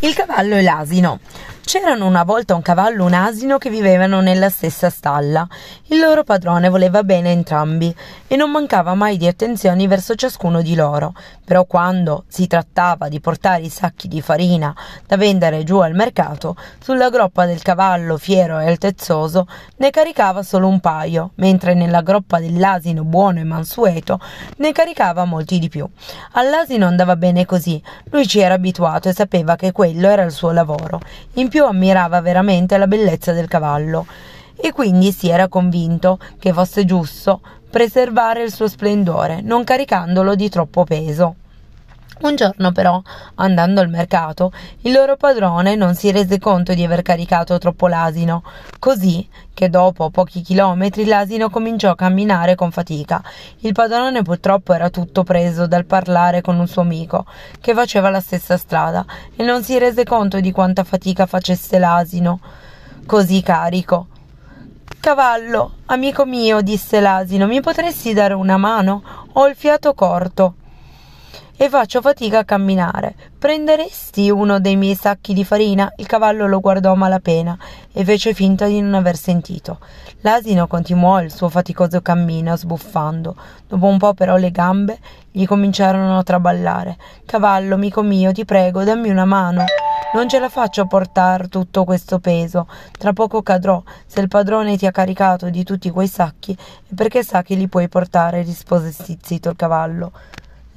Il cavallo e l'asino. C'erano una volta un cavallo e un asino che vivevano nella stessa stalla. Il loro padrone voleva bene entrambi e non mancava mai di attenzioni verso ciascuno di loro. Però quando si trattava di portare i sacchi di farina da vendere giù al mercato, sulla groppa del cavallo fiero e altezzoso ne caricava solo un paio, mentre nella groppa dell'asino buono e mansueto ne caricava molti di più. All'asino andava bene così, lui ci era abituato e sapeva che quello era il suo lavoro. In più ammirava veramente la bellezza del cavallo e quindi si era convinto che fosse giusto preservare il suo splendore, non caricandolo di troppo peso. Un giorno però, andando al mercato, il loro padrone non si rese conto di aver caricato troppo l'asino, così che dopo pochi chilometri l'asino cominciò a camminare con fatica. Il padrone purtroppo era tutto preso dal parlare con un suo amico, che faceva la stessa strada, e non si rese conto di quanta fatica facesse l'asino. Così carico. Cavallo, amico mio, disse l'asino, mi potresti dare una mano? Ho il fiato corto e faccio fatica a camminare. Prenderesti uno dei miei sacchi di farina? Il cavallo lo guardò a malapena e fece finta di non aver sentito. L'asino continuò il suo faticoso cammino, sbuffando. Dopo un po' però le gambe gli cominciarono a traballare. Cavallo, amico mio, ti prego, dammi una mano. Non ce la faccio a portare tutto questo peso. Tra poco cadrò. Se il padrone ti ha caricato di tutti quei sacchi, è perché sa che li puoi portare, rispose stizzito il cavallo.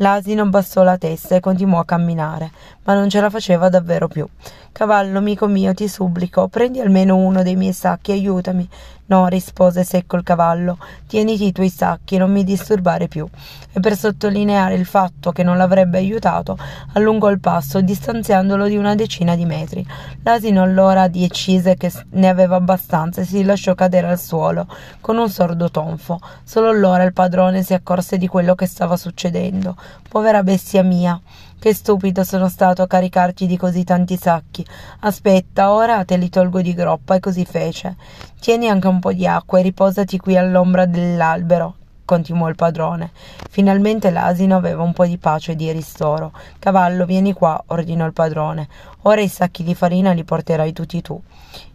L'asino abbassò la testa e continuò a camminare, ma non ce la faceva davvero più. Cavallo, amico mio, ti supplico, prendi almeno uno dei miei sacchi, e aiutami. No, rispose secco il cavallo, tieniti i tuoi sacchi, non mi disturbare più. E per sottolineare il fatto che non l'avrebbe aiutato, allungò il passo, distanziandolo di una decina di metri. L'asino allora decise che ne aveva abbastanza e si lasciò cadere al suolo, con un sordo tonfo. Solo allora il padrone si accorse di quello che stava succedendo. Povera bestia mia! Che stupido sono stato a caricarti di così tanti sacchi. Aspetta, ora te li tolgo di groppa, e così fece. Tieni anche un po' di acqua e riposati qui all'ombra dell'albero continuò il padrone. Finalmente l'asino aveva un po' di pace e di ristoro. Cavallo, vieni qua, ordinò il padrone. Ora i sacchi di farina li porterai tutti tu.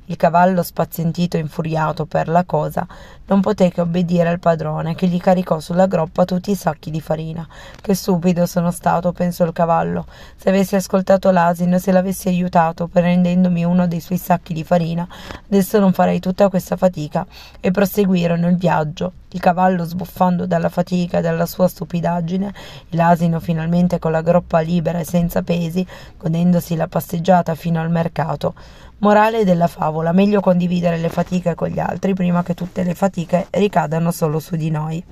Il cavallo, spazientito e infuriato per la cosa, non poté che obbedire al padrone, che gli caricò sulla groppa tutti i sacchi di farina. Che stupido sono stato, pensò il cavallo. Se avessi ascoltato l'asino e se l'avessi aiutato, prendendomi uno dei suoi sacchi di farina, adesso non farei tutta questa fatica. E proseguirono il viaggio. Il cavallo sbuffando dalla fatica e dalla sua stupidaggine, l'asino finalmente con la groppa libera e senza pesi, godendosi la passeggiata fino al mercato. Morale della favola: meglio condividere le fatiche con gli altri prima che tutte le fatiche ricadano solo su di noi.